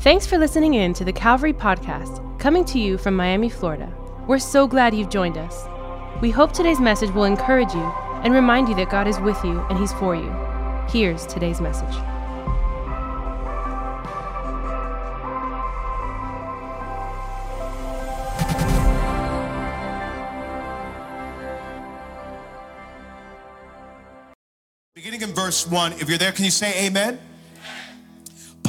Thanks for listening in to the Calvary Podcast, coming to you from Miami, Florida. We're so glad you've joined us. We hope today's message will encourage you and remind you that God is with you and He's for you. Here's today's message. Beginning in verse 1, if you're there, can you say amen?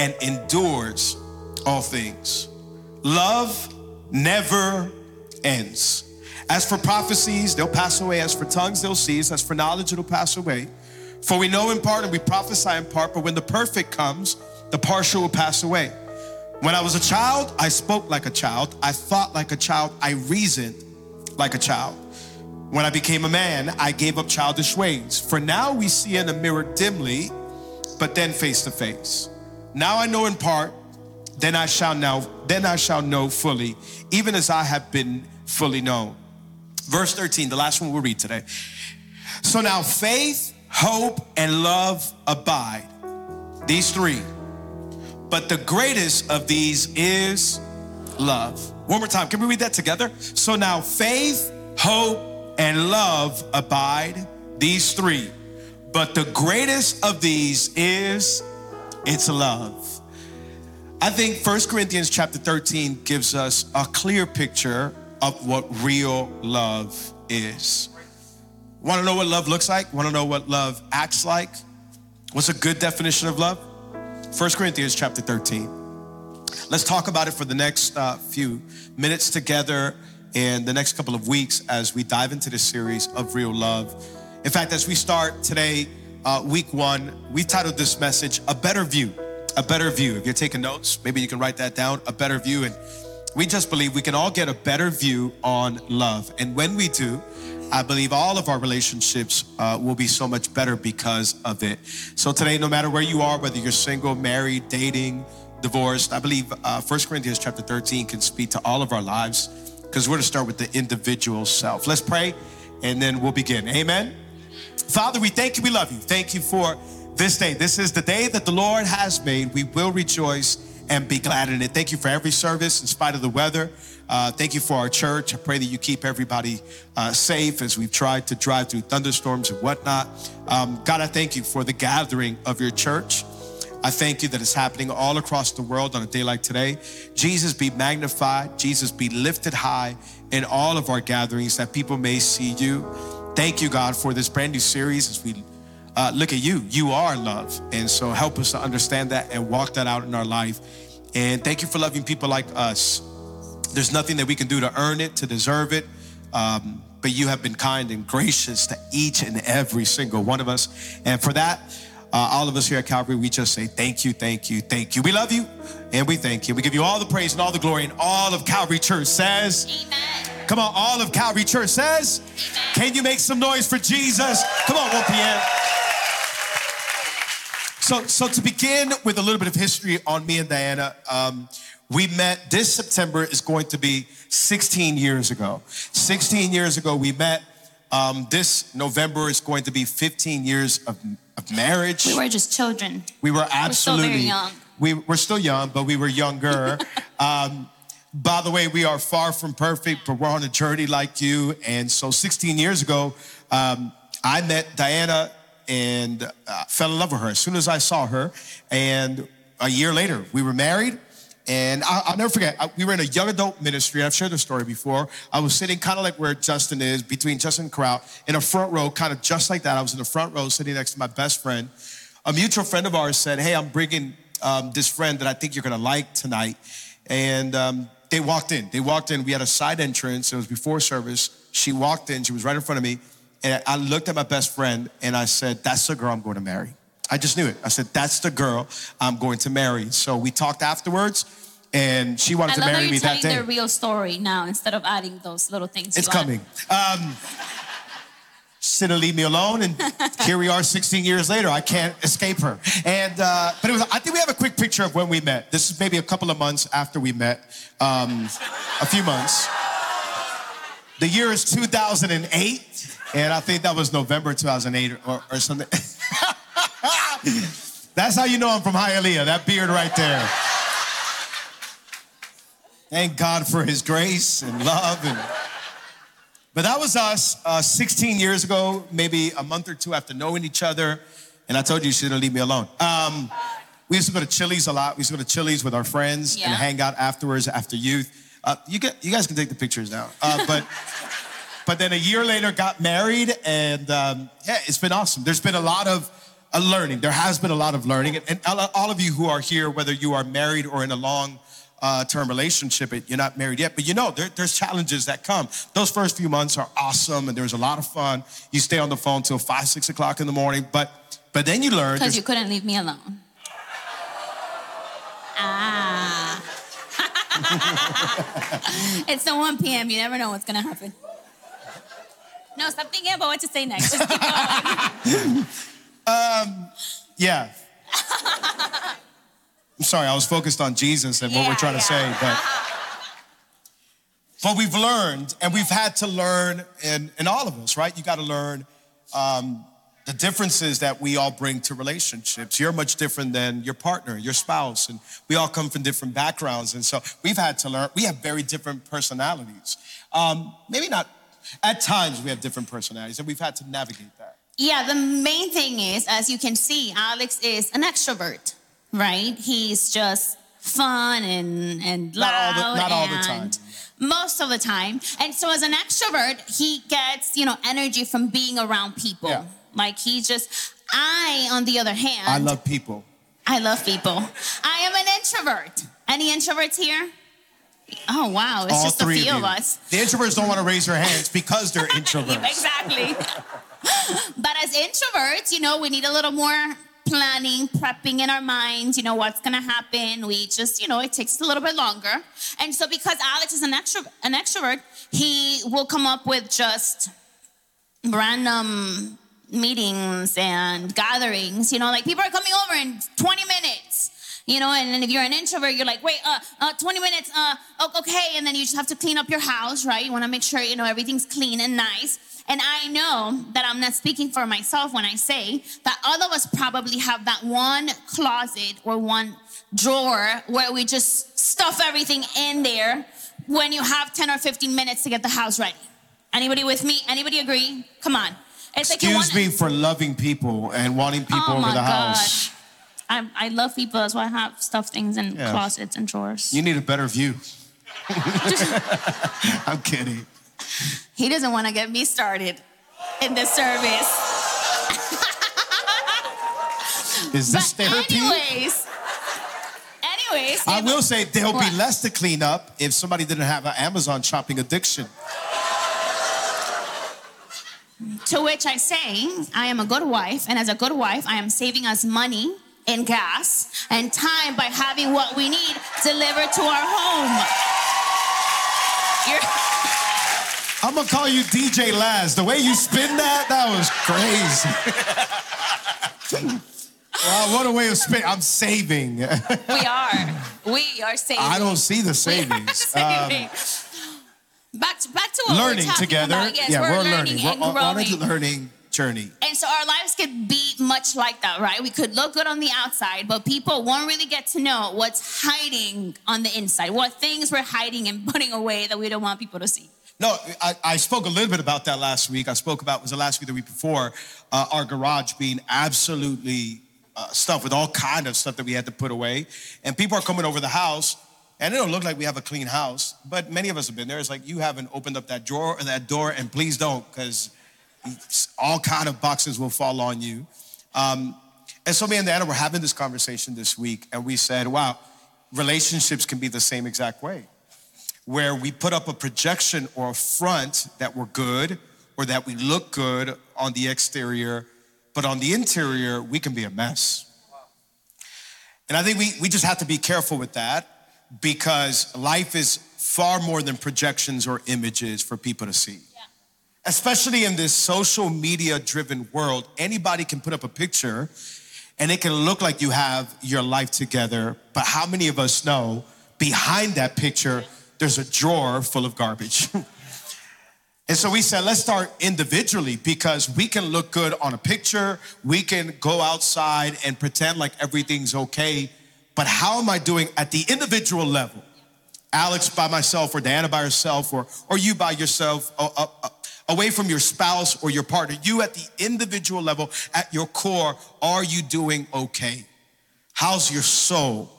and endures all things. Love never ends. As for prophecies, they'll pass away. As for tongues, they'll cease. As for knowledge, it'll pass away. For we know in part and we prophesy in part, but when the perfect comes, the partial will pass away. When I was a child, I spoke like a child. I thought like a child. I reasoned like a child. When I became a man, I gave up childish ways. For now we see in a mirror dimly, but then face to face. Now I know in part, then I shall now, then I shall know fully, even as I have been fully known. Verse 13, the last one we'll read today. So now faith, hope, and love abide. These three. But the greatest of these is love. One more time. Can we read that together? So now faith, hope, and love abide. These three. But the greatest of these is it's love. I think First Corinthians chapter 13 gives us a clear picture of what real love is. Want to know what love looks like? Want to know what love acts like? What's a good definition of love? First Corinthians chapter 13. Let's talk about it for the next uh, few minutes together in the next couple of weeks as we dive into this series of real love. In fact, as we start today, uh, week one, we titled this message, A Better View. A Better View. If you're taking notes, maybe you can write that down, A Better View. And we just believe we can all get a better view on love. And when we do, I believe all of our relationships uh, will be so much better because of it. So today, no matter where you are, whether you're single, married, dating, divorced, I believe uh, 1 Corinthians chapter 13 can speak to all of our lives because we're going to start with the individual self. Let's pray and then we'll begin. Amen. Father, we thank you, we love you. Thank you for this day. This is the day that the Lord has made. We will rejoice and be glad in it. Thank you for every service in spite of the weather. Uh, thank you for our church. I pray that you keep everybody uh, safe as we've tried to drive through thunderstorms and whatnot. Um, God, I thank you for the gathering of your church. I thank you that it's happening all across the world on a day like today. Jesus be magnified, Jesus be lifted high in all of our gatherings that people may see you. Thank you, God, for this brand new series as we uh, look at you. You are love. And so help us to understand that and walk that out in our life. And thank you for loving people like us. There's nothing that we can do to earn it, to deserve it. Um, but you have been kind and gracious to each and every single one of us. And for that, uh, all of us here at Calvary, we just say thank you, thank you, thank you. We love you and we thank you. We give you all the praise and all the glory. And all of Calvary Church says, Amen. Come on, all of Calvary Church says, Can you make some noise for Jesus? Come on, 1 p.m. So, so to begin with a little bit of history on me and Diana, um, we met this September is going to be 16 years ago. 16 years ago, we met. Um, this November is going to be 15 years of, of marriage. We were just children. We were absolutely we're still very young. We, we're still young, but we were younger. um, by the way, we are far from perfect, but we're on a journey like you. And so 16 years ago, um, I met Diana and uh, fell in love with her as soon as I saw her. And a year later, we were married. And I'll, I'll never forget, I- we were in a young adult ministry. I've shared the story before. I was sitting kind of like where Justin is, between Justin and Corral, in a front row, kind of just like that. I was in the front row sitting next to my best friend. A mutual friend of ours said, Hey, I'm bringing um, this friend that I think you're gonna like tonight. And um, they walked in. They walked in. We had a side entrance. It was before service. She walked in. She was right in front of me. And I looked at my best friend and I said, That's the girl I'm going to marry. I just knew it. I said, That's the girl I'm going to marry. So we talked afterwards and she wanted I to love marry me that telling day. the real story now instead of adding those little things. It's you coming. Um, she didn't leave me alone, and here we are 16 years later. I can't escape her. And uh, but it was. I think we have a quick picture of when we met. This is maybe a couple of months after we met, um, a few months. The year is 2008, and I think that was November 2008 or, or something. That's how you know I'm from Hialeah. That beard right there. Thank God for His grace and love and. But that was us uh, 16 years ago, maybe a month or two after knowing each other. And I told you you shouldn't leave me alone. Um, we used to go to Chili's a lot. We used to go to Chili's with our friends and hang out afterwards after youth. Uh, you, get, you guys can take the pictures now. Uh, but, but then a year later, got married. And um, yeah, it's been awesome. There's been a lot of uh, learning. There has been a lot of learning. And, and all of you who are here, whether you are married or in a long uh, term relationship, you're not married yet, but you know there, there's challenges that come. Those first few months are awesome, and there's a lot of fun. You stay on the phone till five, six o'clock in the morning, but but then you learn. Because you couldn't leave me alone. Ah. it's the 1 p.m. You never know what's going to happen. No, stop thinking about what to say next. Just keep going. yeah. I'm sorry, I was focused on Jesus and what we're Yeah, trying to say, but but we've learned, and we've had to learn, in, in all of us, right? You got to learn um, the differences that we all bring to relationships. You're much different than your partner, your spouse, and we all come from different backgrounds. And so we've had to learn, we have very different personalities. Um, maybe not, at times we have different personalities, and we've had to navigate that. Yeah, the main thing is, as you can see, Alex is an extrovert, right? He's just fun and and Not all loud the- not all the time. most of the time. And so, as an extrovert, he gets you know energy from being around people. Yeah. Like he just. I, on the other hand, I love people. I love people. I am an introvert. Any introverts here? Oh wow, it's all just a three few of of us. The introverts don't want to raise their hands because they're introverts. Exactly. but as introverts, you know, we need a little more planning, prepping in our minds, you know, what's gonna happen. We just, you know, it takes a little bit longer. And so because Alex is an extro an extrovert, he will come up with just random meetings and gatherings, you know, like people are coming over in 20 minutes. You know, and then if you're an introvert, you're like, wait, uh, uh, 20 minutes, uh, okay. And then you just have to clean up your house, right? You want to make sure, you know, everything's clean and nice. And I know that I'm not speaking for myself when I say that all of us probably have that one closet or one drawer where we just stuff everything in there when you have 10 or 15 minutes to get the house ready. Anybody with me? Anybody agree? Come on. It's like you Excuse me for loving people and wanting oh people Oh over the God. house. I, I love people. That's why I have stuff things in Yeah. closets and drawers. You need a better view. I'm kidding. He doesn't want to get me started in this service. Is this but therapy? anyways, anyways, I will say there'll What? be less to clean up if somebody didn't have an Amazon shopping addiction. To which I say, I am a good wife, and as a good wife, I am saving us money and gas and time by having what we need delivered to our home. You're, I'm gonna call you DJ Laz. The way you spin that, that was crazy. wow, what a way of spin. I'm saving. we are. We are saving. I don't see the savings. Um, back to back to what we're learning talking together. About. Yes, yeah, we're, we're, learning, learning. and We're on- on a learning journey. And so our lives could be much like that, right? We could look good on the outside, but people won't really get to know what's hiding on the inside, what things we're hiding and putting away that we don't want people to see. No, I, I spoke a little bit about that last week. I spoke about was the last week, the week before, uh, our garage being absolutely uh, with all kind of stuff that we had to put away. And people are coming over the house, and it don't look like we have a clean house, but many of us have been there. It's like you haven't opened up that drawer or that door, and please don't, because all kind of boxes will fall on you. Um, and so me and Diana were having this conversation this week, and we said, wow, relationships can be the same exact way, where we put up a projection or a front that we're good or that we look good on the exterior, but on the interior, we can be a mess. And I think we, we just have to be careful with that because life is far more than projections or images for people to see. Especially in this social media driven world, anybody can put up a picture and it can look like you have your life together, but how many of us know behind that picture, there's a drawer full of garbage? and so we said, let's start individually because we can look good on a picture, we can go outside and pretend like everything's okay, but how am I doing at the individual level? Alex by myself, or Diana by herself, or, or you by yourself, uh, uh, uh away from your spouse or your partner, you at the individual level, at your core, are you doing okay? How's your soul?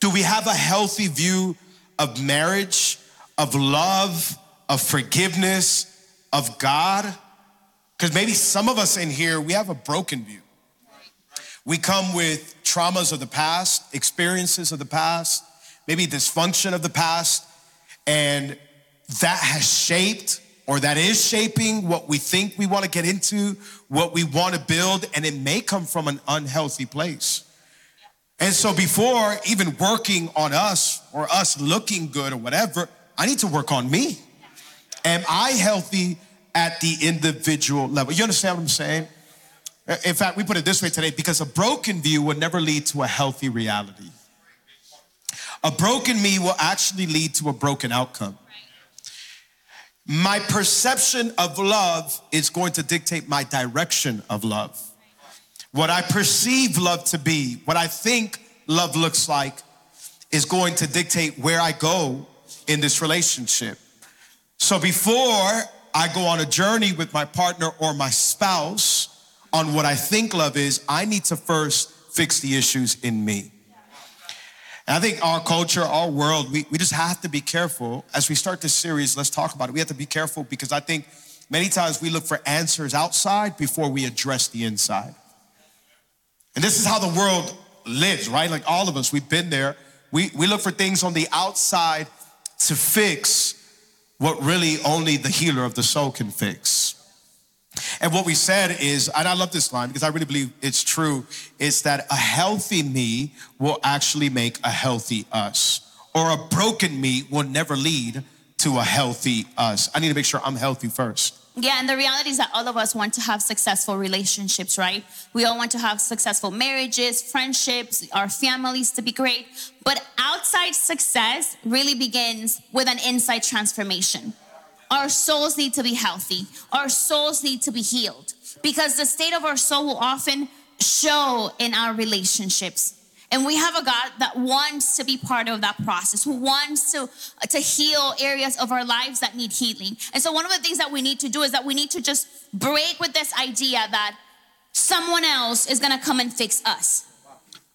Do we have a healthy view of marriage, of love, of forgiveness, of God? Because maybe some of us in here, we have a broken view. We come with traumas of the past, experiences of the past, maybe dysfunction of the past, and that has shaped or that is shaping what we think we want to get into, what we want to build, and it may come from an unhealthy place. And so, before even working on us or us looking good or whatever, I need to work on me. Am I healthy at the individual level? You understand what I'm saying? In fact, we put it this way today because a broken view will never lead to a healthy reality. A broken me will actually lead to a broken outcome. My perception of love is going to dictate my direction of love. What I perceive love to be, what I think love looks like, is going to dictate where I go in this relationship. So before I go on a journey with my partner or my spouse on what I think love is, I need to first fix the issues in me. And I think our culture, our world, we, we just have to be careful. As we start this series, let's talk about it. We have to be careful because I think many times we look for answers outside before we address the inside. And this is how the world lives, right? Like all of us, we've been there. We, we look for things on the outside to fix what really only the healer of the soul can fix. And what we said is, and I love this line because I really believe it's true, is that a healthy me will actually make a healthy us, or a broken me will never lead to a healthy us. I need to make sure I'm healthy first. Yeah, and the reality is that all of us want to have successful relationships, right? We all want to have successful marriages, friendships, our families to be great. But outside success really begins with an inside transformation. Our souls need to be healthy. Our souls need to be healed because the state of our soul will often show in our relationships. And we have a God that wants to be part of that process, who wants to, to heal areas of our lives that need healing. And so, one of the things that we need to do is that we need to just break with this idea that someone else is gonna come and fix us.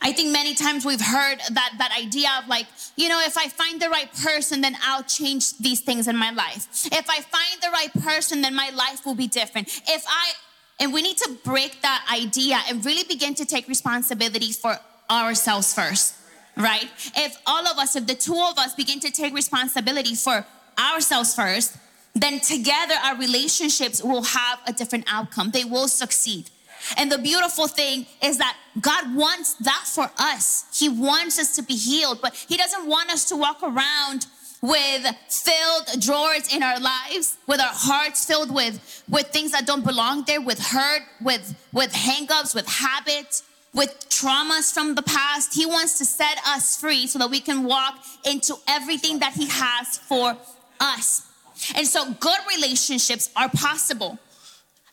I think many times we've heard that that idea of like, you know, if I find the right person, then I'll change these things in my life. If I find the right person, then my life will be different. If I and we need to break that idea and really begin to take responsibility for ourselves first, right? If all of us, if the two of us begin to take responsibility for ourselves first, then together our relationships will have a different outcome. They will succeed. And the beautiful thing is that God wants that for us. He wants us to be healed, but He doesn't want us to walk around with filled drawers in our lives, with our hearts filled with, with things that don't belong there, with hurt, with, with hangups, with habits, with traumas from the past. He wants to set us free so that we can walk into everything that He has for us. And so, good relationships are possible.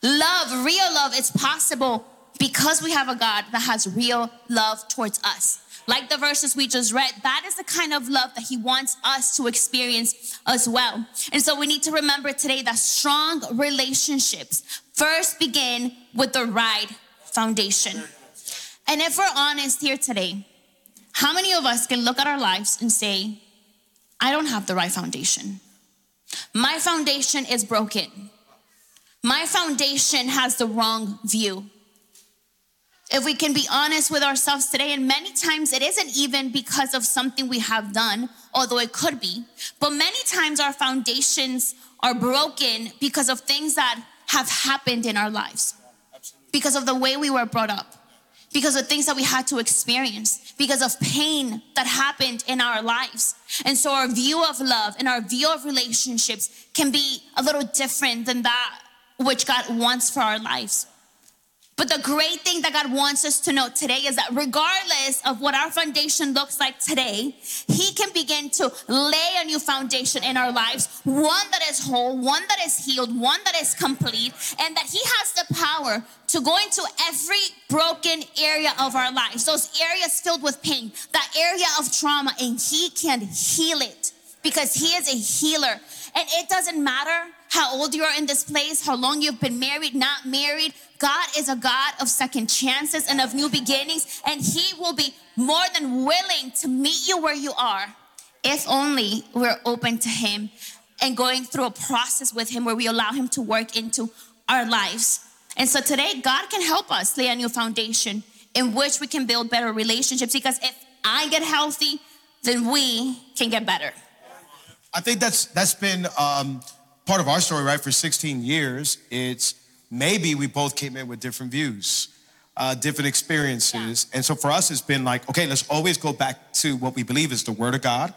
Love, real love, is possible because we have a God that has real love towards us. Like the verses we just read, that is the kind of love that He wants us to experience as well. And so we need to remember today that strong relationships first begin with the right foundation. And if we're honest here today, how many of us can look at our lives and say, I don't have the right foundation? My foundation is broken. My foundation has the wrong view. If we can be honest with ourselves today, and many times it isn't even because of something we have done, although it could be, but many times our foundations are broken because of things that have happened in our lives, because of the way we were brought up, because of things that we had to experience, because of pain that happened in our lives. And so our view of love and our view of relationships can be a little different than that which God wants for our lives. But the great thing that God wants us to know today is that regardless of what our foundation looks like today, He can begin to lay a new foundation in our lives, one that is whole, one that is healed, one that is complete, and that He has the power to go into every broken area of our lives, those areas filled with pain, that area of trauma, and He can heal it because He is a healer. And it doesn't matter how old you are in this place, how long you've been married, not married. God is a God of second chances and of new beginnings, and He will be more than willing to meet you where you are if only we're open to Him and going through a process with Him where we allow Him to work into our lives. And so today, God can help us lay a new foundation in which we can build better relationships because if I get healthy, then we can get better. I think that's that's been um, part of our story, right? For 16 years, it's maybe we both came in with different views, uh, different experiences, and so for us, it's been like, okay, let's always go back to what we believe is the Word of God,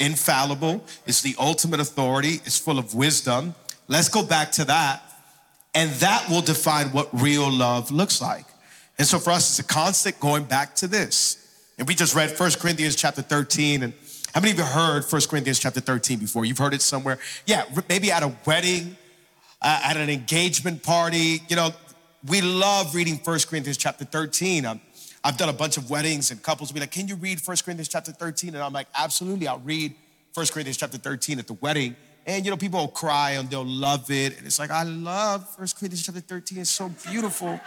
infallible. It's the ultimate authority. It's full of wisdom. Let's go back to that, and that will define what real love looks like. And so for us, it's a constant going back to this. And we just read 1 Corinthians chapter 13 and how many of you heard 1 Corinthians chapter 13 before? You've heard it somewhere. Yeah, maybe at a wedding, uh, at an engagement party. You know, we love reading 1 Corinthians chapter 13. Um, I've done a bunch of weddings and couples will be like, can you read 1 Corinthians chapter 13? And I'm like, absolutely, I'll read 1 Corinthians chapter 13 at the wedding. And you know, people will cry and they'll love it. And it's like, I love 1 Corinthians chapter 13. It's so beautiful.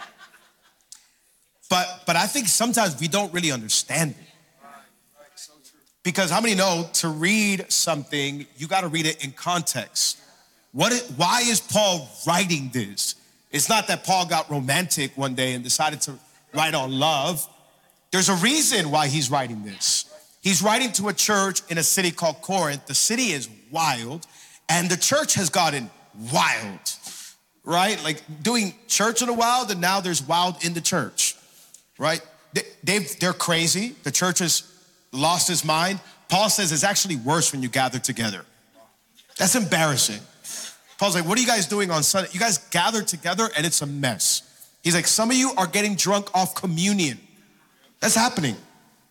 But but I think sometimes we don't really understand it. Because how many know to read something, you got to read it in context. What why is Paul writing this? It's not that Paul got romantic one day and decided to write on love. There's a reason why he's writing this. He's writing to a church in a city called Corinth. The city is wild, and the church has gotten wild, right? Like doing church in the wild, and now there's wild in the church, right? They, they're crazy. The church is lost his mind. Paul says it's actually worse when you gather together. That's embarrassing. Paul's like, What are you guys doing on Sunday? You guys gather together and it's a mess. He's like, Some of you are getting drunk off communion. That's happening.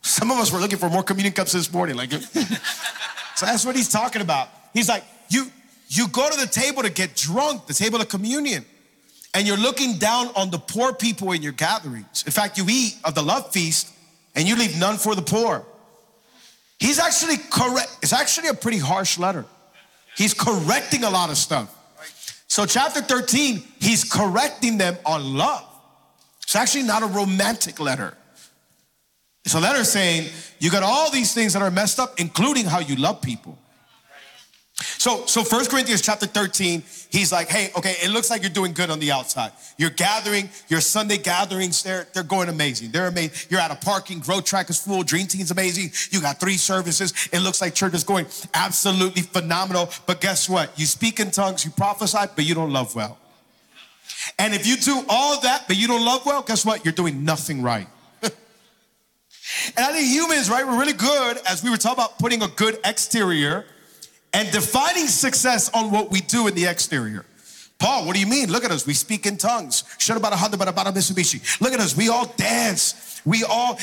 Some of us were looking for more communion cups this morning. Like, so that's what he's talking about. He's like, You you go to the table to get drunk, the table of communion, and you're looking down on the poor people in your gatherings. In fact, you eat of the love feast and you leave none for the poor. He's actually correct. It's actually a pretty harsh letter. He's correcting a lot of stuff. So, chapter 13, he's correcting them on love. It's actually not a romantic letter. It's a letter saying, you got all these things that are messed up, including how you love people. So, so 1 Corinthians chapter 13, he's like, hey, okay, it looks like you're doing good on the outside. You're gathering, your Sunday gatherings, they're, they're going amazing. They're amazing. You're at a parking, growth track is full, dream team's amazing. You got three services. It looks like church is going absolutely phenomenal. But guess what? You speak in tongues, you prophesy, but you don't love well. And if you do all that, but you don't love well, guess what? You're doing nothing right. and I think humans, right, we're really good, as we were talking about putting a good exterior and defining success on what we do in the exterior. Paul, what do you mean? Look at us. We speak in tongues. Mitsubishi. Look at us. We all dance. We all,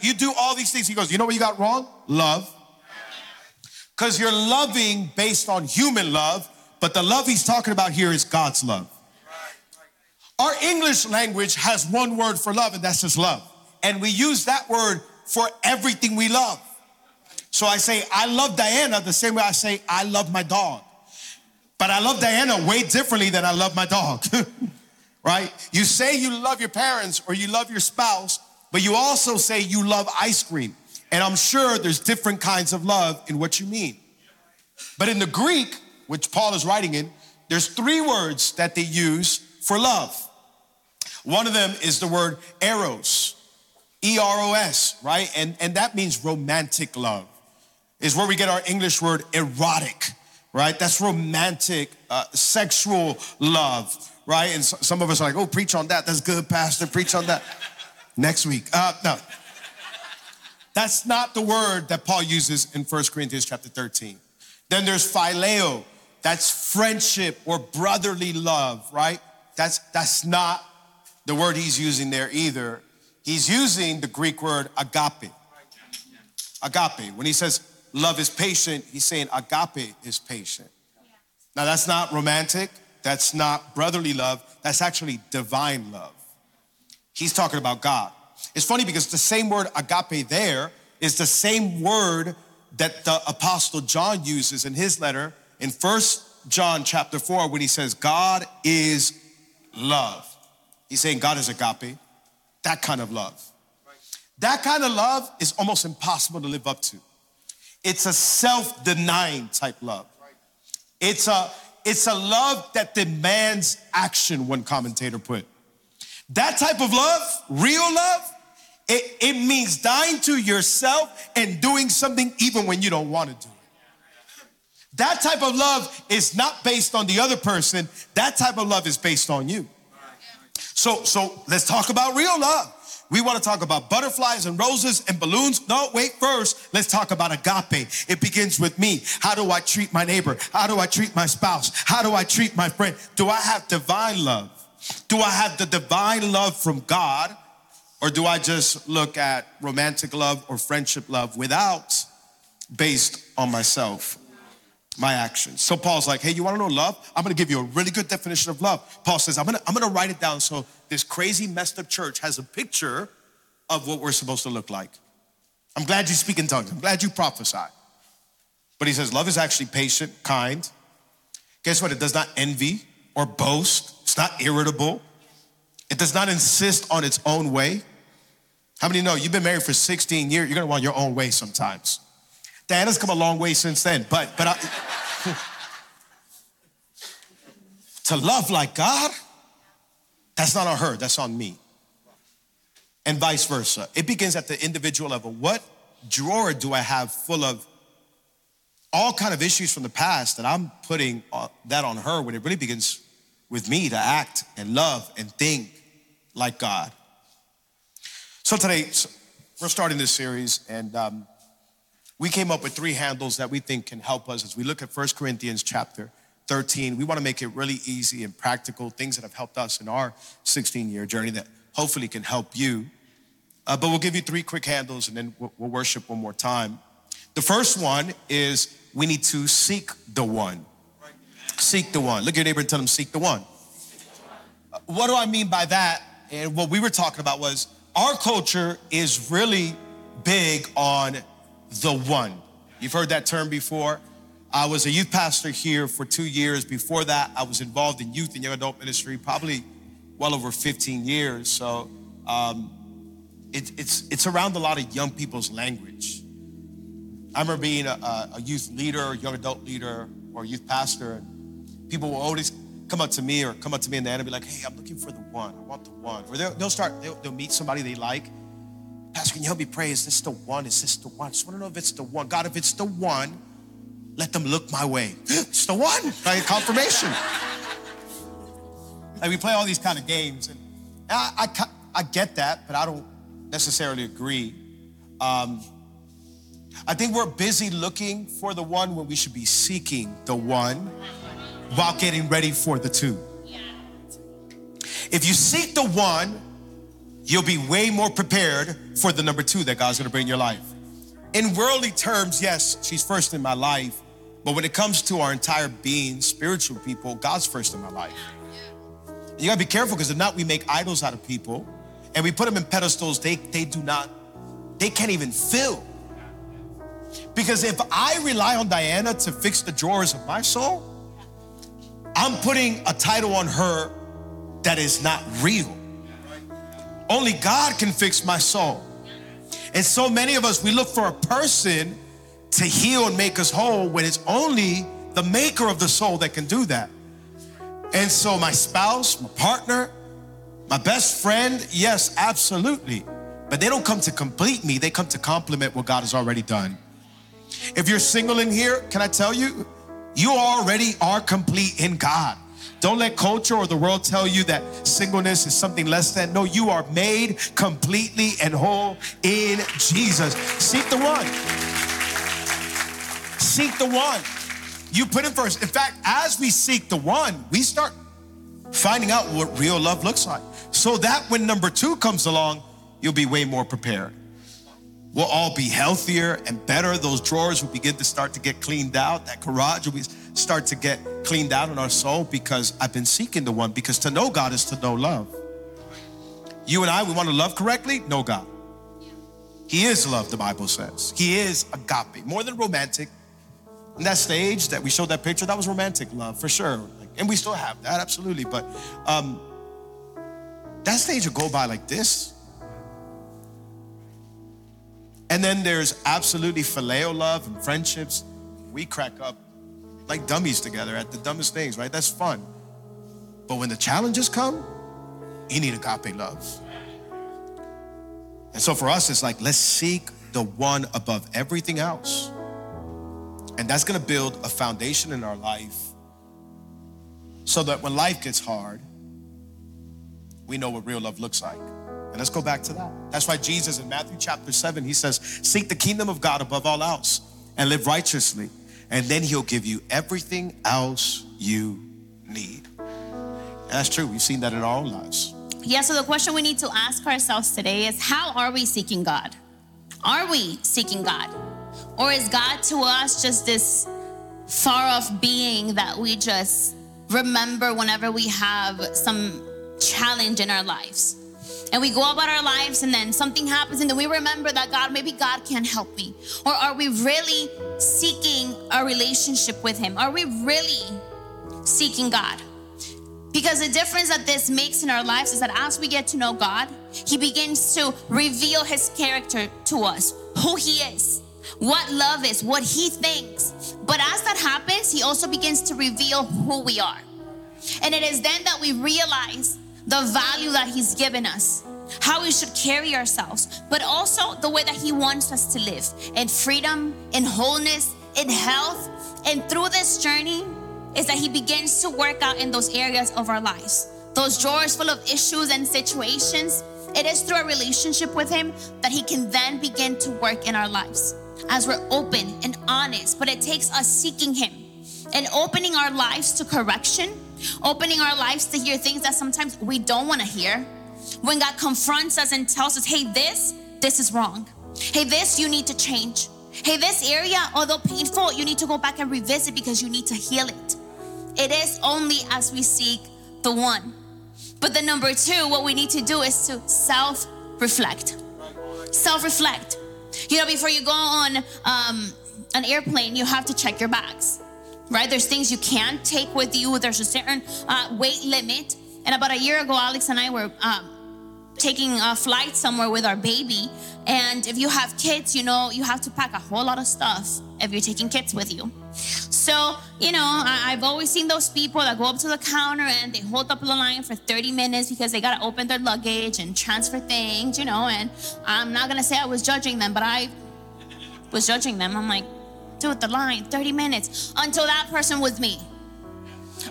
you do all these things. He goes, you know what you got wrong? Love. Because you're loving based on human love, but the love he's talking about here is God's love. Our English language has one word for love, and that's just love. And we use that word for everything we love. So I say, I love Diana the same way I say, I love my dog. But I love Diana way differently than I love my dog, right? You say you love your parents or you love your spouse, but you also say you love ice cream. And I'm sure there's different kinds of love in what you mean. But in the Greek, which Paul is writing in, there's three words that they use for love. One of them is the word eros, E R O S, right? And, and that means romantic love, is where we get our English word erotic, right? That's romantic, uh, sexual love, right? And so, some of us are like, oh, preach on that. That's good, Pastor. Preach on that. Next week. Uh, no. That's not the word that Paul uses in 1 Corinthians chapter 13. Then there's phileo. That's friendship or brotherly love, right? That's, that's not the word he's using there either. He's using the Greek word agape. Agape. When he says love is patient, he's saying agape is patient. Now, that's not romantic. That's not brotherly love. That's actually divine love. He's talking about God. It's funny because the same word agape there is the same word that the apostle John uses in his letter in First John chapter 4 when he says God is love. He's saying God is agape, that kind of love. That kind of love is almost impossible to live up to. It's a self-denying type love. It's a it's a love that demands action, one commentator put. That type of love, real love, it, it means dying to yourself and doing something even when you don't want to do it. That type of love is not based on the other person. That type of love is based on you. So, so let's talk about real love. We want to talk about butterflies and roses and balloons. No, wait, first, let's talk about agape. It begins with me. How do I treat my neighbor? How do I treat my spouse? How do I treat my friend? Do I have divine love? Do I have the divine love from God? Or do I just look at romantic love or friendship love without based on myself, my actions? So Paul's like, hey, you wanna know love? I'm gonna give you a really good definition of love. Paul says, I'm gonna, I'm gonna write it down so this crazy messed up church has a picture of what we're supposed to look like. I'm glad you speak in tongues. I'm glad you prophesy. But he says, love is actually patient, kind. Guess what? It does not envy or boast. It's not irritable. It does not insist on its own way. How many know you've been married for 16 years? You're gonna want your own way sometimes. Diana's come a long way since then, but but I, to love like God, that's not on her, that's on me. And vice versa. It begins at the individual level. What drawer do I have full of all kind of issues from the past that I'm putting uh, that on her when it really begins with me to act and love and think like God. So today, we're starting this series, and um, we came up with three handles that we think can help us as we look at 1 Corinthians chapter 13. We want to make it really easy and practical, things that have helped us in our 16 year journey that hopefully can help you. Uh, but we'll give you three quick handles and then we'll, we'll worship one more time. The first one is we need to seek the one. Seek the one. Look at your neighbor and tell them, seek the one. What do I mean by that? And what we were talking about was our culture is really big on the one. You've heard that term before. I was a youth pastor here for two years. Before that, I was involved in youth and young adult ministry, probably well over 15 years. So um, it, it's, it's around a lot of young people's language. I remember being a, a youth leader, young adult leader, or youth pastor, and people will always come up to me or come up to me in the end and be like, hey, I'm looking for the one. I want the one. Or they'll, they'll start, they'll, they'll meet somebody they like. Pastor, can you help me pray? Is this the one? Is this the one? I just want to know if it's the one. God, if it's the one, let them look my way. it's the one. Like confirmation. like we play all these kind of games, and I, I, I get that, but I don't necessarily agree. Um, I think we're busy looking for the one when we should be seeking the one while getting ready for the two. If you seek the one, you'll be way more prepared for the number two that God's gonna bring in your life. In worldly terms, yes, she's first in my life, but when it comes to our entire being, spiritual people, God's first in my life. You gotta be careful because if not, we make idols out of people and we put them in pedestals they, they do not, they can't even fill. Because if I rely on Diana to fix the drawers of my soul, I'm putting a title on her that is not real. Only God can fix my soul. And so many of us, we look for a person to heal and make us whole when it's only the maker of the soul that can do that. And so, my spouse, my partner, my best friend, yes, absolutely. But they don't come to complete me, they come to complement what God has already done. If you're single in here, can I tell you, you already are complete in God. Don't let culture or the world tell you that singleness is something less than. No, you are made completely and whole in Jesus. Seek the one. Seek the one. You put him first. In fact, as we seek the one, we start finding out what real love looks like. So that when number two comes along, you'll be way more prepared. We'll all be healthier and better. Those drawers will begin to start to get cleaned out. That garage will be, start to get cleaned out in our soul because I've been seeking the one. Because to know God is to know love. You and I, we want to love correctly? Know God. He is love, the Bible says. He is agape, more than romantic. In that stage that we showed that picture, that was romantic love for sure. And we still have that, absolutely. But um, that stage will go by like this. And then there's absolutely phileo love and friendships. We crack up like dummies together at the dumbest things, right? That's fun. But when the challenges come, you need agape love. And so for us, it's like, let's seek the one above everything else. And that's gonna build a foundation in our life so that when life gets hard, we know what real love looks like. And let's go back to that. That's why Jesus in Matthew chapter 7, he says, Seek the kingdom of God above all else and live righteously, and then he'll give you everything else you need. That's true. We've seen that in our own lives. Yeah, so the question we need to ask ourselves today is how are we seeking God? Are we seeking God? Or is God to us just this far off being that we just remember whenever we have some challenge in our lives? And we go about our lives and then something happens and then we remember that God, maybe God can't help me? Or are we really seeking a relationship with Him? Are we really seeking God? Because the difference that this makes in our lives is that as we get to know God, He begins to reveal His character to us, who He is, what love is, what He thinks. But as that happens, He also begins to reveal who we are. And it is then that we realize the value that He's given us, how we should carry ourselves, but also the way that He wants us to live in freedom, in wholeness, in health. And through this journey, is that He begins to work out in those areas of our lives, those drawers full of issues and situations. It is through a relationship with Him that He can then begin to work in our lives as we're open and honest. But it takes us seeking Him and opening our lives to correction opening our lives to hear things that sometimes we don't want to hear. When God confronts us and tells us, hey, this, this is wrong. Hey, this, you need to change. Hey, this area, although painful, you need to go back and revisit because you need to heal it. It is only as we seek the one. But the number two, what we need to do is to self reflect. Self reflect. You know, before you go on um, an airplane, you have to check your bags right? There's things you can't take with you. There's a certain uh, weight limit. And about a year ago, Alex and I were um, taking a flight somewhere with our baby. And if you have kids, you know, you have to pack a whole lot of stuff if you're taking kids with you. So, you know, I, have always seen those people that go up to the counter and they hold up the line for 30 minutes because they got to open their luggage and transfer things, you know. And I'm not going to say I was judging them, but I was judging them. I'm like, Dude, the line, 30 minutes until that person was me.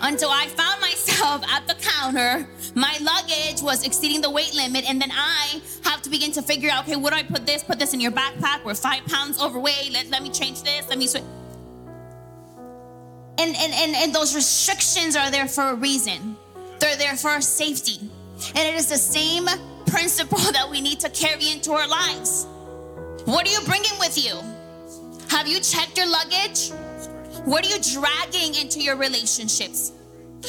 Until I found myself at the counter, my luggage was exceeding the weight limit, and then I have to begin to figure out okay, what do I put this? Put this in your backpack. We're five pounds overweight. Let, let me change this. Let me switch. And, and, and, and those restrictions are there for a reason, they're there for safety. And it is the same principle that we need to carry into our lives. What are you bringing with you? Have you checked your luggage? What are you dragging into your relationships?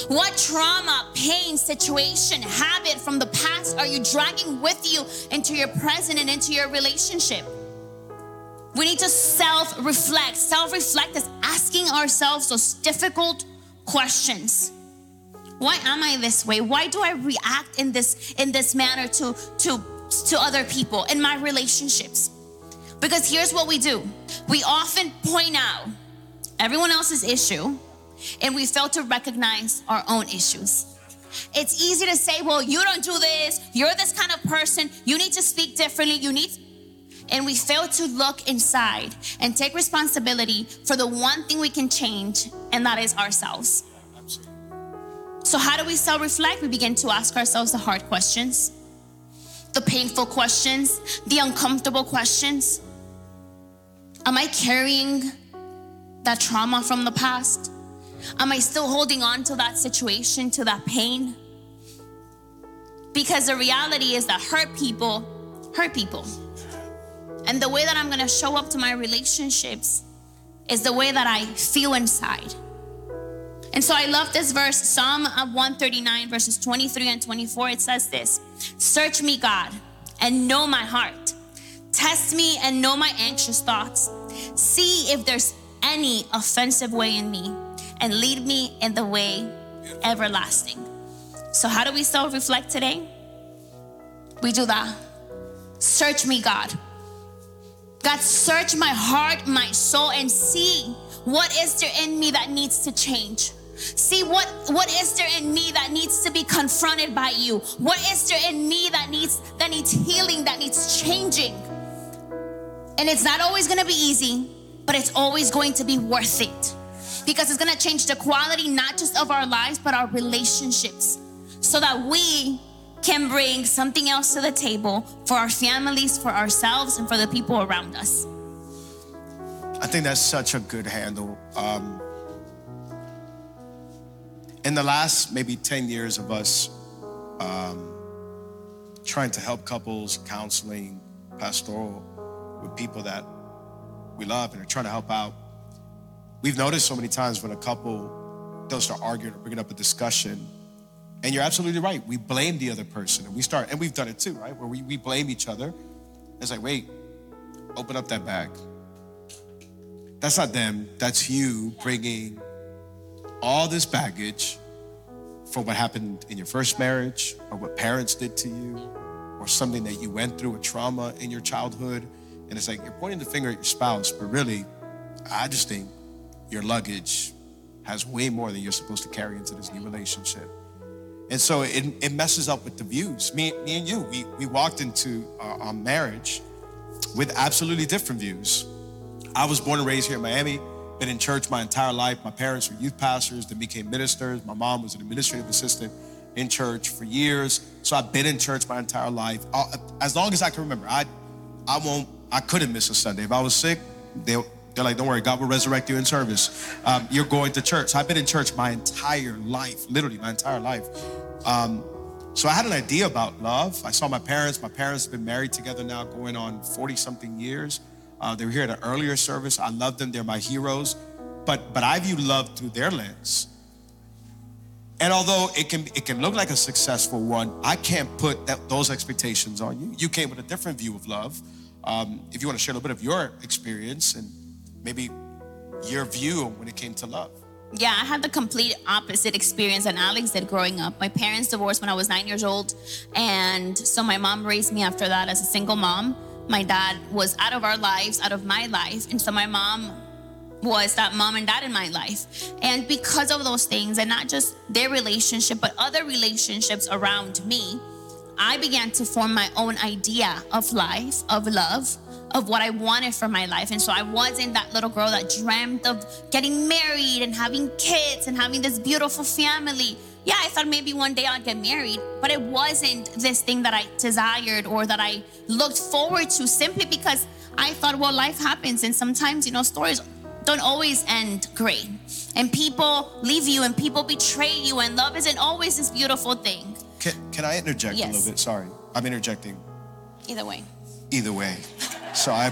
What trauma, pain, situation, habit from the past are you dragging with you into your present and into your relationship? We need to self reflect. Self reflect is asking ourselves those difficult questions. Why am I this way? Why do I react in this in this manner to to to other people in my relationships? Because here's what we do. We often point out everyone else's issue and we fail to recognize our own issues. It's easy to say, well, you don't do this, you're this kind of person, you need to speak differently, you need and we fail to look inside and take responsibility for the one thing we can change, and that is ourselves. So, how do we self reflect? We begin to ask ourselves the hard questions, the painful questions, the uncomfortable questions. Am I carrying that trauma from the past? Am I still holding on to that situation, to that pain? Because the reality is that hurt people hurt people. And the way that I'm gonna show up to my relationships is the way that I feel inside. And so I love this verse, Psalm 139, verses 23 and 24. It says this Search me, God, and know my heart. Test me and know my anxious thoughts. See if there's any offensive way in me, and lead me in the way everlasting. So, how do we self reflect today? We do that. Search me, God. God, search my heart, my soul, and see what is there in me that needs to change. See what what is there in me that needs to be confronted by you? What is there in me that needs that needs healing, that needs changing? And it's not always to be easy, but it's always going to be worth it. Because it's to change the quality not just of our lives, but our relationships. So that we can bring something else to the table for our families, for ourselves, and for the people around us. I think that's such a good handle. Um, in the last maybe 10 years of us um, trying to help couples, counseling, pastoral with people that we love and are trying to help out, we've noticed so many times when a couple they'll start arguing or bringing up a discussion and you're absolutely right. We blame the other person. And we start, and we've done it too, right? Where we, we blame each other. It's like, wait, open up that bag. That's not them. That's you bringing all this baggage for what happened in your first marriage or what parents did to you or something that you went through, a trauma in your childhood. And it's like you're pointing the finger at your spouse, but really, I just think your luggage has way more than you're supposed to carry into this new relationship. And so it, it messes up with the views. Me, me and you, we, we walked into our, our marriage with absolutely different views. I was born and raised here in Miami, been in church my entire life. My parents were youth pastors, then became ministers. My mom was an administrative assistant in church for years. So I've been in church my entire life. Uh, as long as I can remember, I, I won't, I couldn't miss a Sunday. If I was sick, they, they're like, don't worry, God will resurrect you in service. Um, you're going to church. I've been in church my entire life, literally my entire life. Um, so I had an idea about love. I saw my parents. My parents have been married together now, going on 40 something years. Uh, they were here at an earlier service. I love them. They're my heroes. But but I view love through their lens. And although it can it can look like a successful one, I can't put that, those expectations on you. You came with a different view of love. Um, if you want to share a little bit of your experience and maybe your view when it came to love. Yeah, I had the complete opposite experience than Alex did growing up. My parents divorced when I was nine years old. And so my mom raised me after that as a single mom. My dad was out of our lives, out of my life. And so my mom was that mom and dad in my life. And because of those things, and not just their relationship, but other relationships around me, I began to form my own idea of life, of love, of what I wanted for my life. And so I wasn't that little girl that dreamt of getting married and having kids and having this beautiful family. Yeah, I thought maybe one day I'd get married, but it wasn't this thing that I desired or that I looked forward to simply because I thought, well, life happens. And sometimes, you know, stories don't always end great. And people leave you and people betray you, and love isn't always this beautiful thing. Can, can I interject yes. a little bit? Sorry, I'm interjecting. Either way. Either way. So I,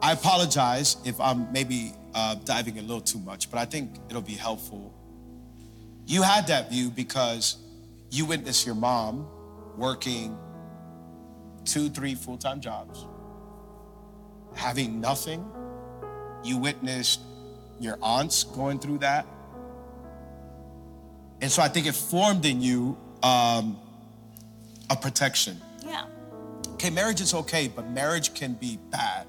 I apologize if I'm maybe uh, diving a little too much, but I think it'll be helpful. You had that view because you witnessed your mom working two, three full time jobs, having nothing. You witnessed your aunts going through that. And so I think it formed in you um, a protection. Yeah. Okay, marriage is okay, but marriage can be bad.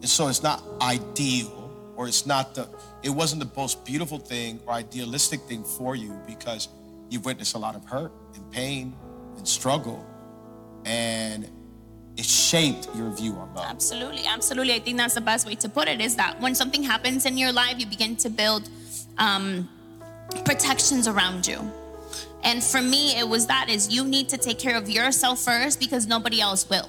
And so it's not ideal, or it's not the, it wasn't the most beautiful thing or idealistic thing for you because you've witnessed a lot of hurt and pain and struggle. And it shaped your view on love. Absolutely, absolutely. I think that's the best way to put it is that when something happens in your life, you begin to build um, protections around you. And for me, it was that is you need to take care of yourself first because nobody else will.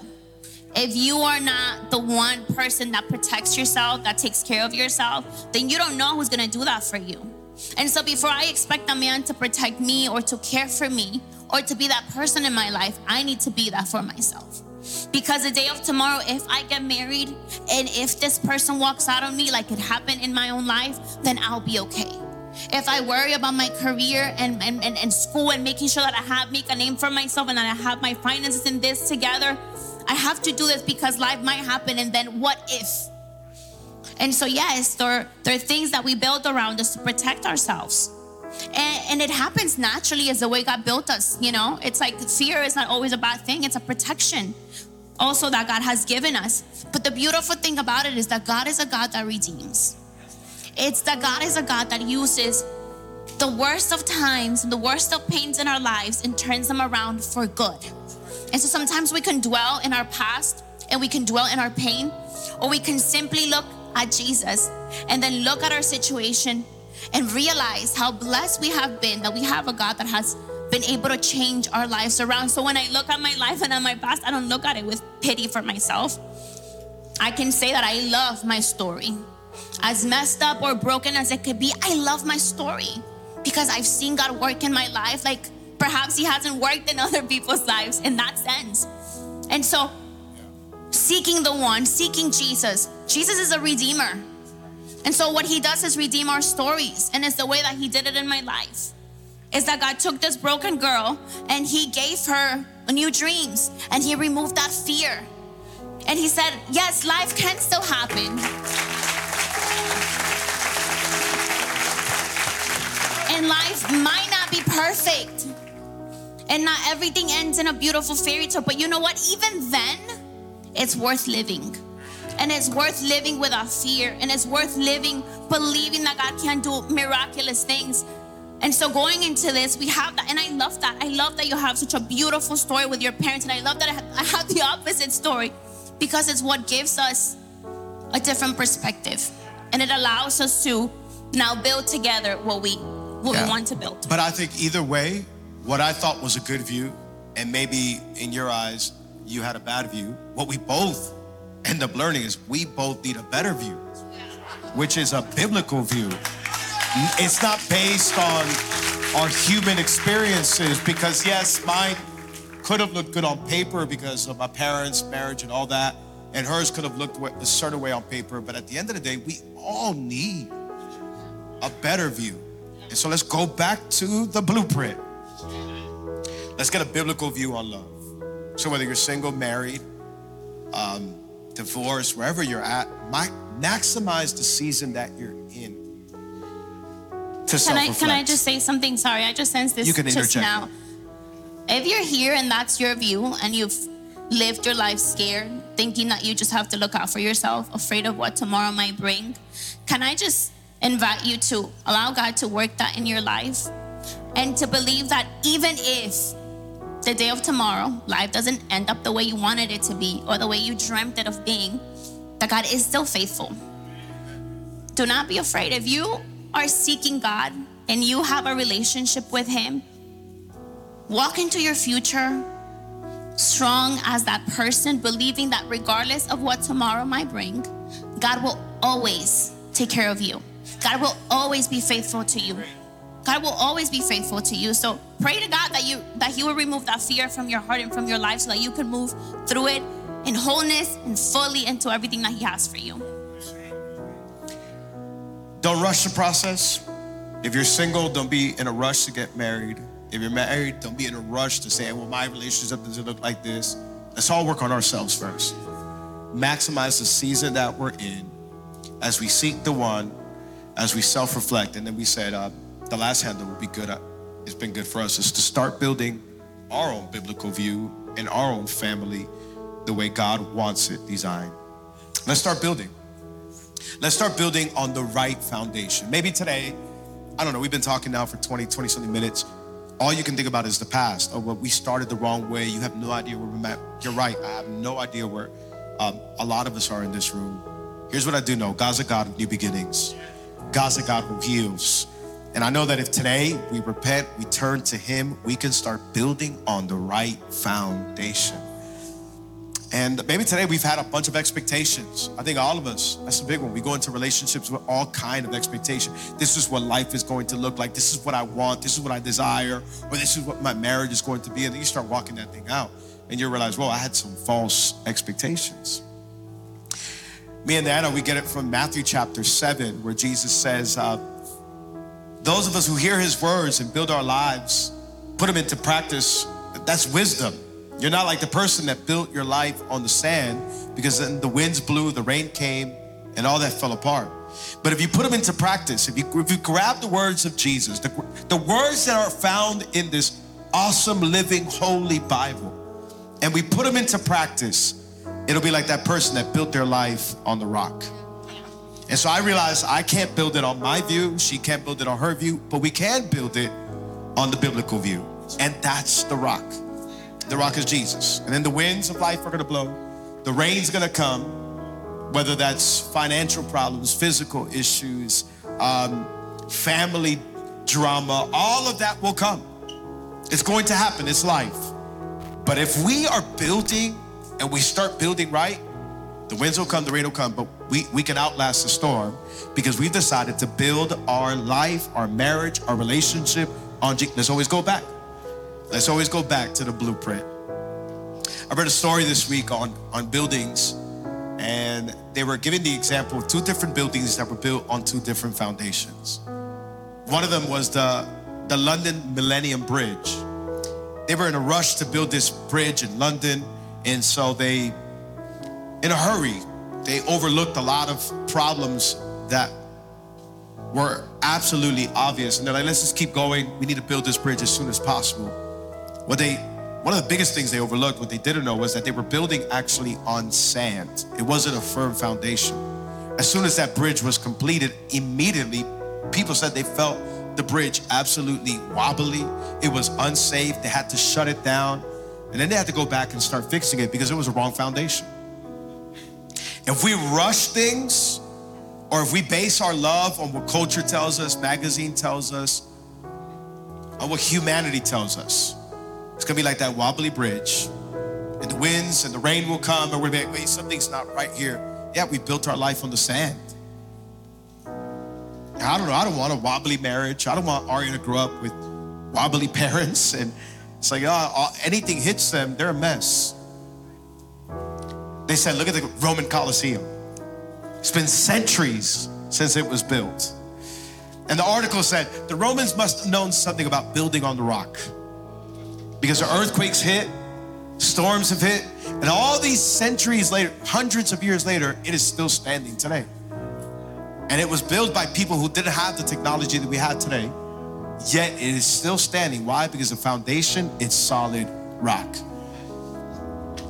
If you are not the one person that protects yourself, that takes care of yourself, then you don't know who's gonna do that for you. And so before I expect a man to protect me or to care for me or to be that person in my life, I need to be that for myself. Because the day of tomorrow, if I get married and if this person walks out on me like it happened in my own life, then I'll be okay. If I worry about my career and, and, and, and school and making sure that I have make a name for myself and that I have my finances in this together, I have to do this because life might happen and then what if? And so yes, there, there are things that we build around us to protect ourselves. And, and it happens naturally as the way God built us, you know? It's like fear is not always a bad thing, it's a protection also that God has given us. But the beautiful thing about it is that God is a God that redeems. It's that God is a God that uses the worst of times and the worst of pains in our lives and turns them around for good. And so sometimes we can dwell in our past and we can dwell in our pain, or we can simply look at Jesus and then look at our situation and realize how blessed we have been that we have a God that has been able to change our lives around. So when I look at my life and at my past, I don't look at it with pity for myself. I can say that I love my story. As messed up or broken as it could be, I love my story because I've seen God work in my life like perhaps He hasn't worked in other people's lives in that sense. And so, seeking the one, seeking Jesus, Jesus is a redeemer. And so, what He does is redeem our stories, and it's the way that He did it in my life. Is that God took this broken girl and He gave her new dreams and He removed that fear. And He said, Yes, life can still happen. And life might not be perfect. And not everything ends in a beautiful fairy tale. But you know what? Even then, it's worth living. And it's worth living without fear. And it's worth living believing that God can do miraculous things. And so going into this, we have that. And I love that. I love that you have such a beautiful story with your parents. And I love that I have the opposite story because it's what gives us a different perspective. And it allows us to now build together what we what Yeah. we want to build. But I think either way, what I thought was a good view, and maybe in your eyes, you had a bad view, what we both end up learning is we both need a better view, which is a biblical view. It's not based on our human experiences, because yes, mine could have looked good on paper because of my parents' marriage and all that, and hers could have looked a certain way on paper, but at the end of the day, we all need a better view. So let's go back to the blueprint. Let's get a biblical view on love. So whether you're single, married, um, divorced, wherever you're at, mi- maximize the season that you're in. To Can I can I just say something? Sorry, I just sensed this You can just interject. now. If you're here and that's your view and you've lived your life scared, thinking that you just have to look out for yourself, afraid of what tomorrow might bring, can I just invite you to allow God to work that in your life and to believe that even if the day of tomorrow life doesn't end up the way you wanted it to be or the way you dreamt it of being, that God is still faithful. Do not be afraid. If you are seeking God and you have a relationship with Him, walk into your future strong as that person, believing that regardless of what tomorrow might bring, God will always take care of you. God will always be faithful to you. God will always be faithful to you. So pray to God that you that He will remove that fear from your heart and from your life so that you can move through it in wholeness and fully into everything that He has for you. Don't rush the process. If you're single, don't be in a rush to get married. If you're married, don't be in a rush to say, well, my relationship doesn't look like this. Let's all work on ourselves first. Maximize the season that we're in as we seek the one, as we self reflect. And then we said, uh, the last handle will be good. Uh, it's been good for us is to start building our own biblical view and our own family the way God wants it designed. Let's start building. Let's start building on the right foundation. Maybe today, I don't know, we've been talking now for 20, 20 something minutes. All you can think about is the past. Oh, well, we started the wrong way. You have no idea where we're at. You're right. I have no idea where um, a lot of us are in this room. Here's what I do know God's a God of new beginnings, God's a God who heals. And I know that if today we repent, we turn to Him, we can start building on the right foundation. And maybe today we've had a bunch of expectations. I think all of us, that's a big one. We go into relationships with all kind of expectation. This is what life is going to look like. This is what I want. This is what I desire. Or this is what my marriage is going to be. And then you start walking that thing out and you realize, well, I had some false expectations. Me and Anna, we get it from Matthew chapter 7, where Jesus says, uh, those of us who hear his words and build our lives, put them into practice, that's wisdom. You're not like the person that built your life on the sand because then the winds blew, the rain came, and all that fell apart. But if you put them into practice, if you, if you grab the words of Jesus, the, the words that are found in this awesome, living, holy Bible, and we put them into practice, it'll be like that person that built their life on the rock. And so I realized I can't build it on my view, she can't build it on her view, but we can build it on the biblical view. And that's the rock. The rock is Jesus. And then the winds of life are gonna blow, the rain's gonna come, whether that's financial problems, physical issues, um, family drama, all of that will come. It's going to happen, it's life. But if we are building and we start building right, the winds will come, the rain will come, but we, we can outlast the storm because we've decided to build our life, our marriage, our relationship on Jesus. Let's always go back. Let's always go back to the blueprint. I read a story this week on, on buildings, and they were giving the example of two different buildings that were built on two different foundations. One of them was the, the London Millennium Bridge. They were in a rush to build this bridge in London, and so they, in a hurry, they overlooked a lot of problems that were absolutely obvious. And they're like, let's just keep going. We need to build this bridge as soon as possible. What they, one of the biggest things they overlooked, what they didn't know was that they were building actually on sand. It wasn't a firm foundation. As soon as that bridge was completed, immediately people said they felt the bridge absolutely wobbly. It was unsafe. They had to shut it down. And then they had to go back and start fixing it because it was a wrong foundation. If we rush things, or if we base our love on what culture tells us, magazine tells us, on what humanity tells us, it's gonna be like that wobbly bridge. And the winds and the rain will come, and we're like, wait, something's not right here. Yeah, we built our life on the sand. I don't know, I don't want a wobbly marriage. I don't want Arya to grow up with wobbly parents. And it's like, oh, anything hits them, they're a mess. They said, look at the Roman Colosseum. It's been centuries since it was built. And the article said the Romans must have known something about building on the rock because the earthquakes hit, storms have hit, and all these centuries later, hundreds of years later, it is still standing today. And it was built by people who didn't have the technology that we have today, yet it is still standing. Why? Because the foundation is solid rock.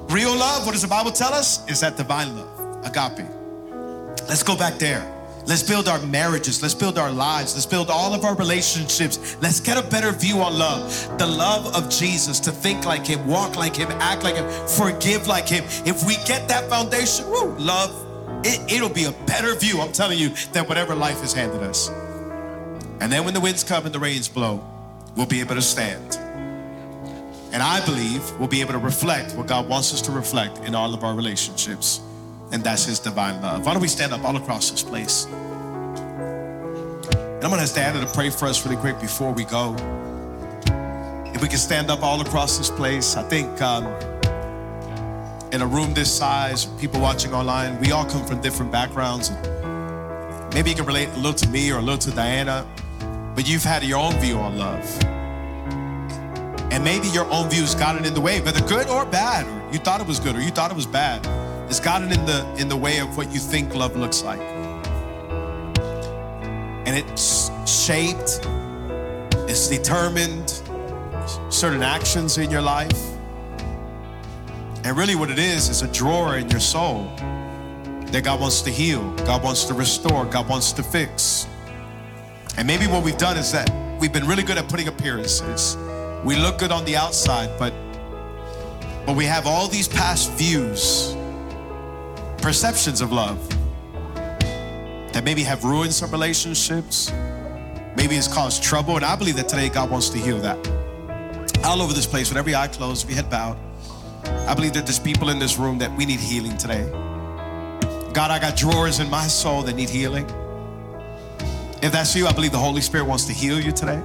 Real love, what does the Bible tell us? Is that divine love, agape. Let's go back there. Let's build our marriages. Let's build our lives. Let's build all of our relationships. Let's get a better view on love. The love of Jesus, to think like Him, walk like Him, act like Him, forgive like Him. If we get that foundation, woo, love, it, will be a better view, I'm telling you, than whatever life has handed us. And then when the winds come and the rains blow, we'll be able to stand. And I believe we'll be able to reflect what God wants us to reflect in all of our relationships. And that's His divine love. Why don't we stand up all across this place? And I'm going to ask Diana to pray for us really quick before we go. If we can stand up all across this place, I think um, in a room this size, people watching online, we all come from different backgrounds. Maybe you can relate a little to me or a little to Diana, but you've had your own view on love. And maybe your own views got it in the way, whether good or bad, you thought it was good or you thought it was bad. It's gotten in the in the way of what you think love looks like. And it's shaped, it's determined, certain actions in your life. And really, what it is, is a drawer in your soul that God wants to heal, God wants to restore, God wants to fix. And maybe what we've done is that we've been really good at putting appearances. We look good on the outside, but but we have all these past views, perceptions of love that maybe have ruined some relationships, maybe it's caused trouble. And I believe that today God wants to heal that. All over this place, with every eye closed, every head bowed, I believe that there's people in this room that we need healing today. God, I got drawers in my soul that need healing. If that's you, I believe the Holy Spirit wants to heal you today.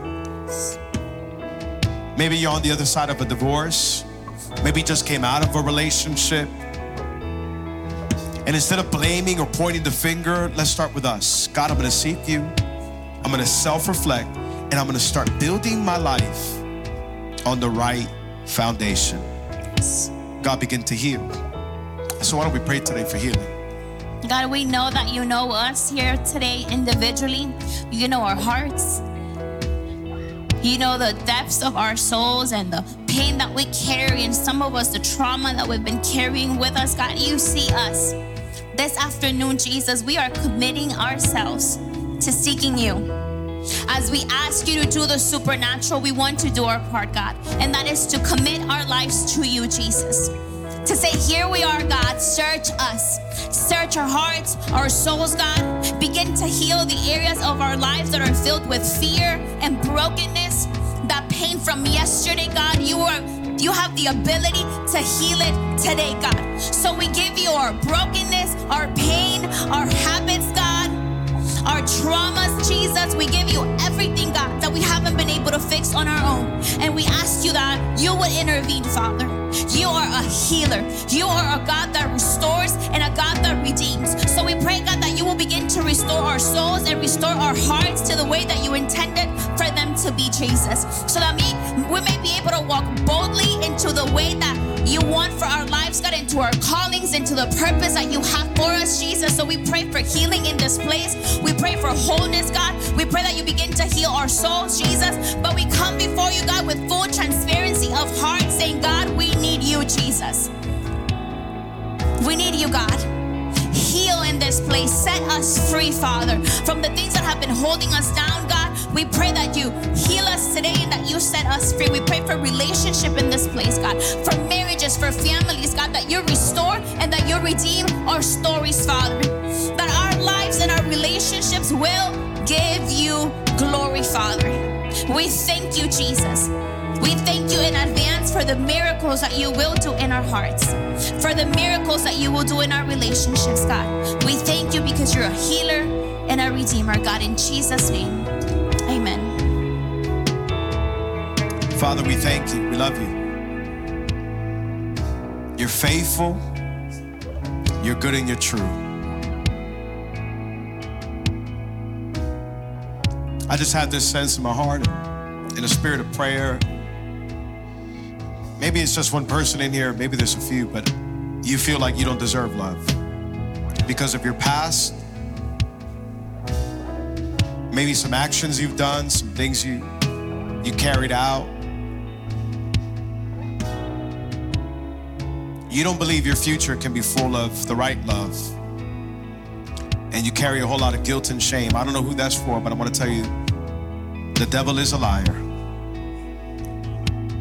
Maybe you're on the other side of a divorce. Maybe you just came out of a relationship. And instead of blaming or pointing the finger, let's start with us. God, I'm gonna seek you. I'm gonna self reflect and I'm gonna start building my life on the right foundation. God, begin to heal. So, why don't we pray today for healing? God, we know that you know us here today individually. You know our hearts. You know the depths of our souls and the pain that we carry, and some of us, the trauma that we've been carrying with us. God, you see us. This afternoon, Jesus, we are committing ourselves to seeking you. As we ask you to do the supernatural, we want to do our part, God, and that is to commit our lives to you, Jesus. To say, Here we are, God, search us, search our hearts, our souls, God. Begin to heal the areas of our lives that are filled with fear and brokenness, that pain from yesterday, God. You are you have the ability to heal it today, God. So we give you our brokenness, our pain, our habits, God, our traumas, Jesus. We give you everything, God, that we haven't been able to fix on our own. And we ask you that you would intervene, Father. You are a healer. You are a God that restores and a God that redeems. So we pray, God, that you will begin to restore our souls and restore our hearts to the way that you intended for them to be, Jesus. So that me, we may be able to walk boldly into the way that you want for our lives, God, into our callings, into the purpose that you have for us, Jesus. So we pray for healing in this place. We pray for wholeness, God. We pray that you begin to heal our souls, Jesus. But we come before you, God, with full transparency of heart, saying, God, we need you, Jesus. We need you, God. Heal in this place. Set us free, Father, from the things that have been holding us down, God. We pray that you heal us today and that you set us free. We pray for relationship in this place, God, for marriages, for families, God, that you restore and that you redeem our stories, Father. That our lives and our relationships will give you glory, Father. We thank you, Jesus. We thank you in advance for the miracles that you will do in our hearts, for the miracles that you will do in our relationships, God. We thank you because you're a healer and a redeemer, God, in Jesus' name. Amen. Father, we thank you. We love you. You're faithful, you're good, and you're true. I just have this sense in my heart, in a spirit of prayer. Maybe it's just one person in here, maybe there's a few, but you feel like you don't deserve love because of your past, maybe some actions you've done, some things you you carried out. You don't believe your future can be full of the right love. And you carry a whole lot of guilt and shame. I don't know who that's for, but I want to tell you the devil is a liar.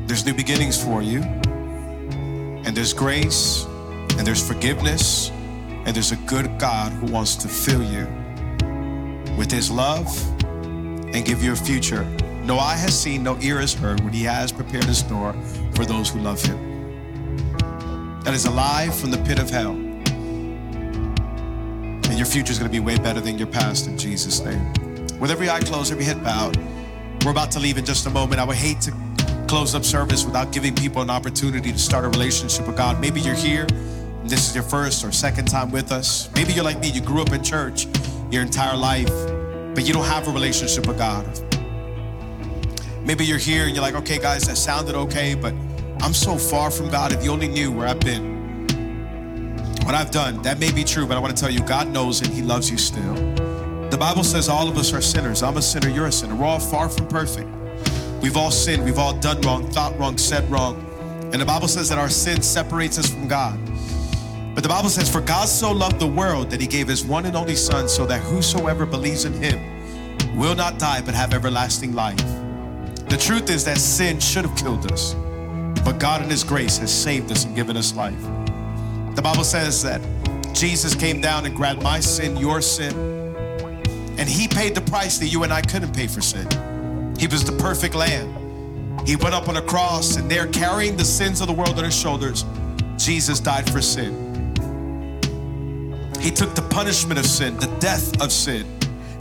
There's new beginnings for you, and there's grace, and there's forgiveness, and there's a good God who wants to fill you with his love and give you a future. No eye has seen, no ear has heard what he has prepared in store for those who love him. That is alive from the pit of hell. And your future is going to be way better than your past in Jesus' name. With every eye closed, every head bowed, we're about to leave in just a moment. I would hate to close up service without giving people an opportunity to start a relationship with God. Maybe you're here, this is your first or second time with us. Maybe you're like me, you grew up in church your entire life, but you don't have a relationship with God. Maybe you're here and you're like, okay, guys, that sounded okay, but I'm so far from God. If you only knew where I've been, what I've done, that may be true, but I want to tell you, God knows and He loves you still. The Bible says all of us are sinners. I'm a sinner, you're a sinner. We're all far from perfect. We've all sinned. We've all done wrong, thought wrong, said wrong. And the Bible says that our sin separates us from God. But the Bible says, For God so loved the world that he gave his one and only Son, so that whosoever believes in him will not die but have everlasting life. The truth is that sin should have killed us, but God in his grace has saved us and given us life. The Bible says that Jesus came down and grabbed my sin, your sin, and he paid the price that you and I couldn't pay for sin. He was the perfect lamb. He went up on a cross, and there, carrying the sins of the world on his shoulders, Jesus died for sin. He took the punishment of sin, the death of sin,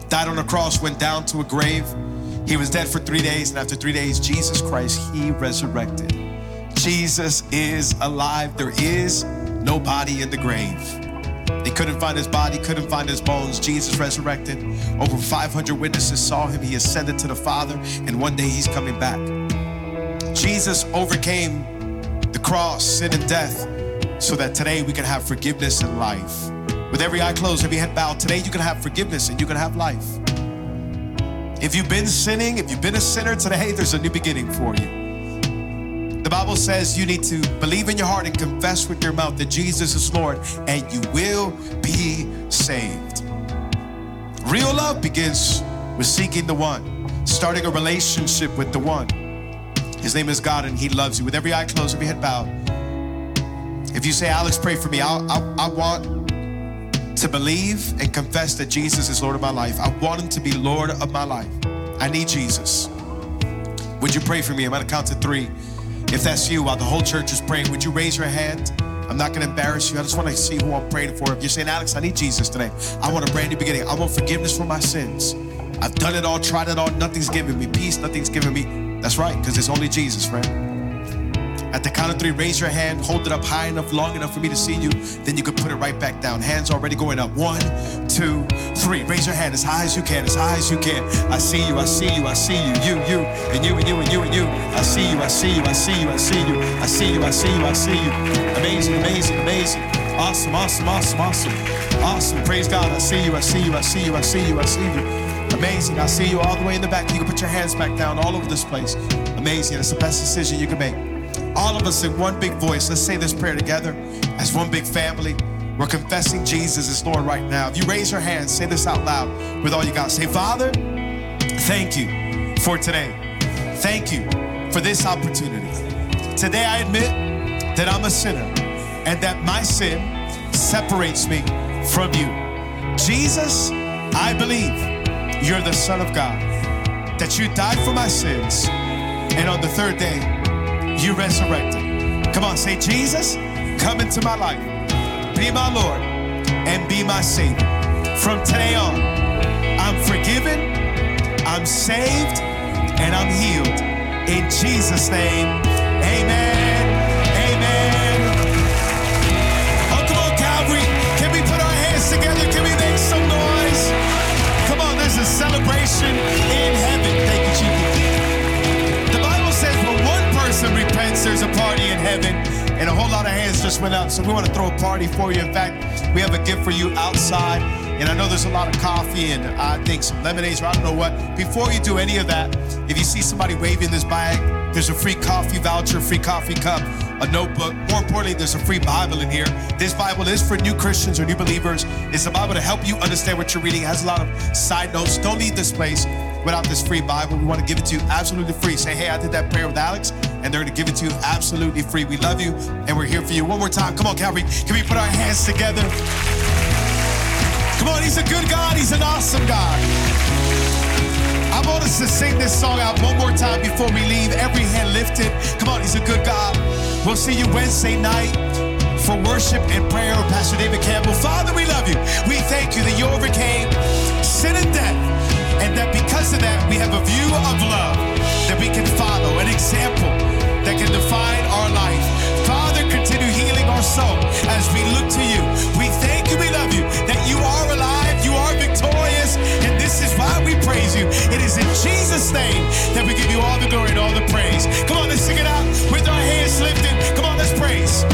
died on a cross, went down to a grave. He was dead for three days, and after three days, Jesus Christ, He resurrected. Jesus is alive. There is no body in the grave. They couldn't find his body, couldn't find his bones. Jesus resurrected. Over 500 witnesses saw him. He ascended to the Father, and one day he's coming back. Jesus overcame the cross, sin, and death so that today we can have forgiveness and life. With every eye closed, every head bowed, today you can have forgiveness and you can have life. If you've been sinning, if you've been a sinner today, there's a new beginning for you. The Bible says you need to believe in your heart and confess with your mouth that Jesus is Lord, and you will be saved. Real love begins with seeking the one, starting a relationship with the one. His name is God, and He loves you. With every eye closed, every head bowed. If you say, Alex, pray for me, I'll, I, I want to believe and confess that Jesus is Lord of my life. I want Him to be Lord of my life. I need Jesus. Would you pray for me? I'm going to count to three. If that's you, while the whole church is praying, would you raise your hand? I'm not going to embarrass you. I just want to see who I'm praying for. If you're saying, Alex, I need Jesus today. I want a brand new beginning. I want forgiveness for my sins. I've done it all, tried it all. Nothing's giving me peace. Nothing's giving me. That's right, because it's only Jesus, friend. At the count of three, raise your hand, hold it up high enough, long enough for me to see you. Then you can put it right back down. Hands already going up. One, two, three. Raise your hand as high as you can, as high as you can. I see you, I see you, I see you, you, you, and you, and you, and you, and you. I see you, I see you, I see you, I see you, I see you, I see you, I see you. Amazing, amazing, amazing. Awesome, awesome, awesome, awesome. Awesome. Praise God. I see you, I see you, I see you, I see you, I see you. Amazing. I see you all the way in the back. You can put your hands back down all over this place. Amazing. It's the best decision you can make all of us in one big voice, let's say this prayer together as one big family. We're confessing Jesus is Lord right now. If you raise your hand, say this out loud with all you got. Say, Father, thank you for today. Thank you for this opportunity. Today I admit that I'm a sinner and that my sin separates me from you. Jesus, I believe you're the Son of God, that you died for my sins, and on the third day, you resurrected. Come on, say, Jesus, come into my life. Be my Lord and be my Savior. From today on, I'm forgiven, I'm saved, and I'm healed. In Jesus' name, amen. Amen. Oh, come on, Calvary. Can we put our hands together? Can we make some noise? Come on, there's a celebration heaven. And a whole lot of hands just went up. So we want to throw a party for you. In fact, we have a gift for you outside. And I know there's a lot of coffee and I think some lemonades or I don't know what. Before you do any of that, if you see somebody waving this bag, there's a free coffee voucher, free coffee cup, a notebook. More importantly, there's a free Bible in here. This Bible is for new Christians or new believers. It's a Bible to help you understand what you're reading. It has a lot of side notes. Don't leave this place without this free Bible. We want to give it to you absolutely free. Say, hey, I did that prayer with Alex, and they're going to give it to you absolutely free. We love you, and we're here for you. One more time. Come on, Calvary. Can we put our hands together? Come on, he's a good God. He's an awesome God. I want us to sing this song out one more time before we leave. Every hand lifted. Come on, he's a good God. We'll see you Wednesday night for worship and prayer with Pastor David Campbell. Father, we love you. We thank you that you overcame sin and death, and that because of that, we have a view of love that we can follow, an example that can define our life. Father, continue healing our soul as we look to you. We thank you, we love you, that you are alive, you are victorious, and this is why we praise you. It is in Jesus' name that we give you all the glory and all the praise. Come on, let's sing it out with our hands lifted. Come on, let's praise.